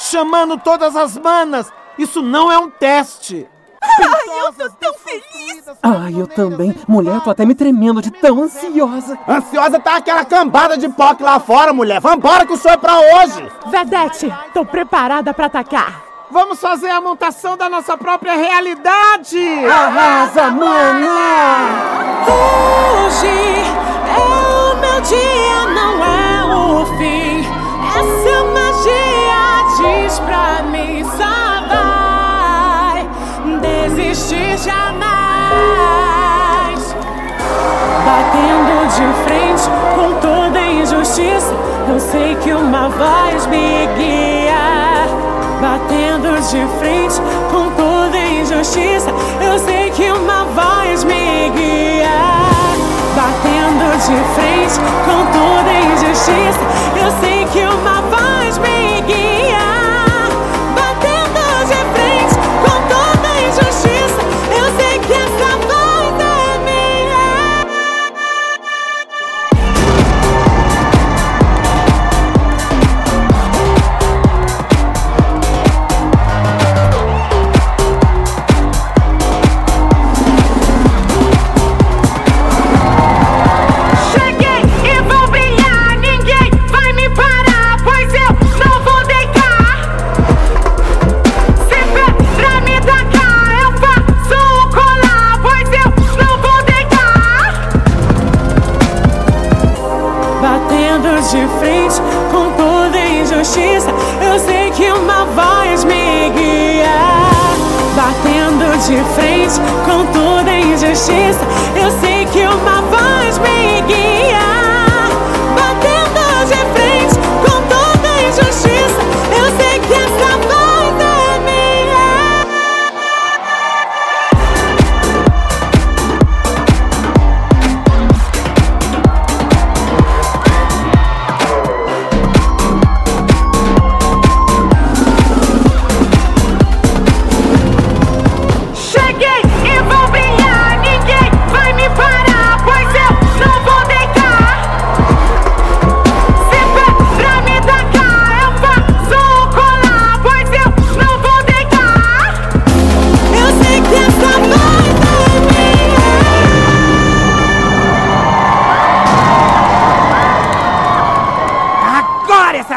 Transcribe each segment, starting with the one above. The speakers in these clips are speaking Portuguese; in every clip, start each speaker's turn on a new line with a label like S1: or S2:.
S1: chamando todas as manas. Isso não é um teste.
S2: Ai, eu tô tão feliz!
S3: Ai, eu também. Mulher, eu tô até me tremendo de tão ansiosa.
S4: Ansiosa tá aquela cambada de POC lá fora, mulher. Vambora que o show é pra hoje.
S2: Vedete, tô preparada pra atacar.
S1: Vamos fazer a montação da nossa própria realidade!
S3: Arrasa, mana!
S2: Desistir jamais. Batendo de frente com toda injustiça, eu sei que uma voz me guia. Batendo de frente com toda injustiça, eu sei que uma voz me guia. Batendo de frente com toda toda a injustiça, eu sei que uma voz me guia. Batendo de frente com toda injustiça, eu sei que uma voz me guia.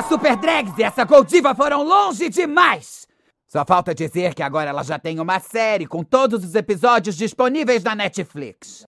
S5: Super Drags e essa Goldiva foram longe demais! Só falta dizer que agora ela já tem uma série com todos os episódios disponíveis na Netflix.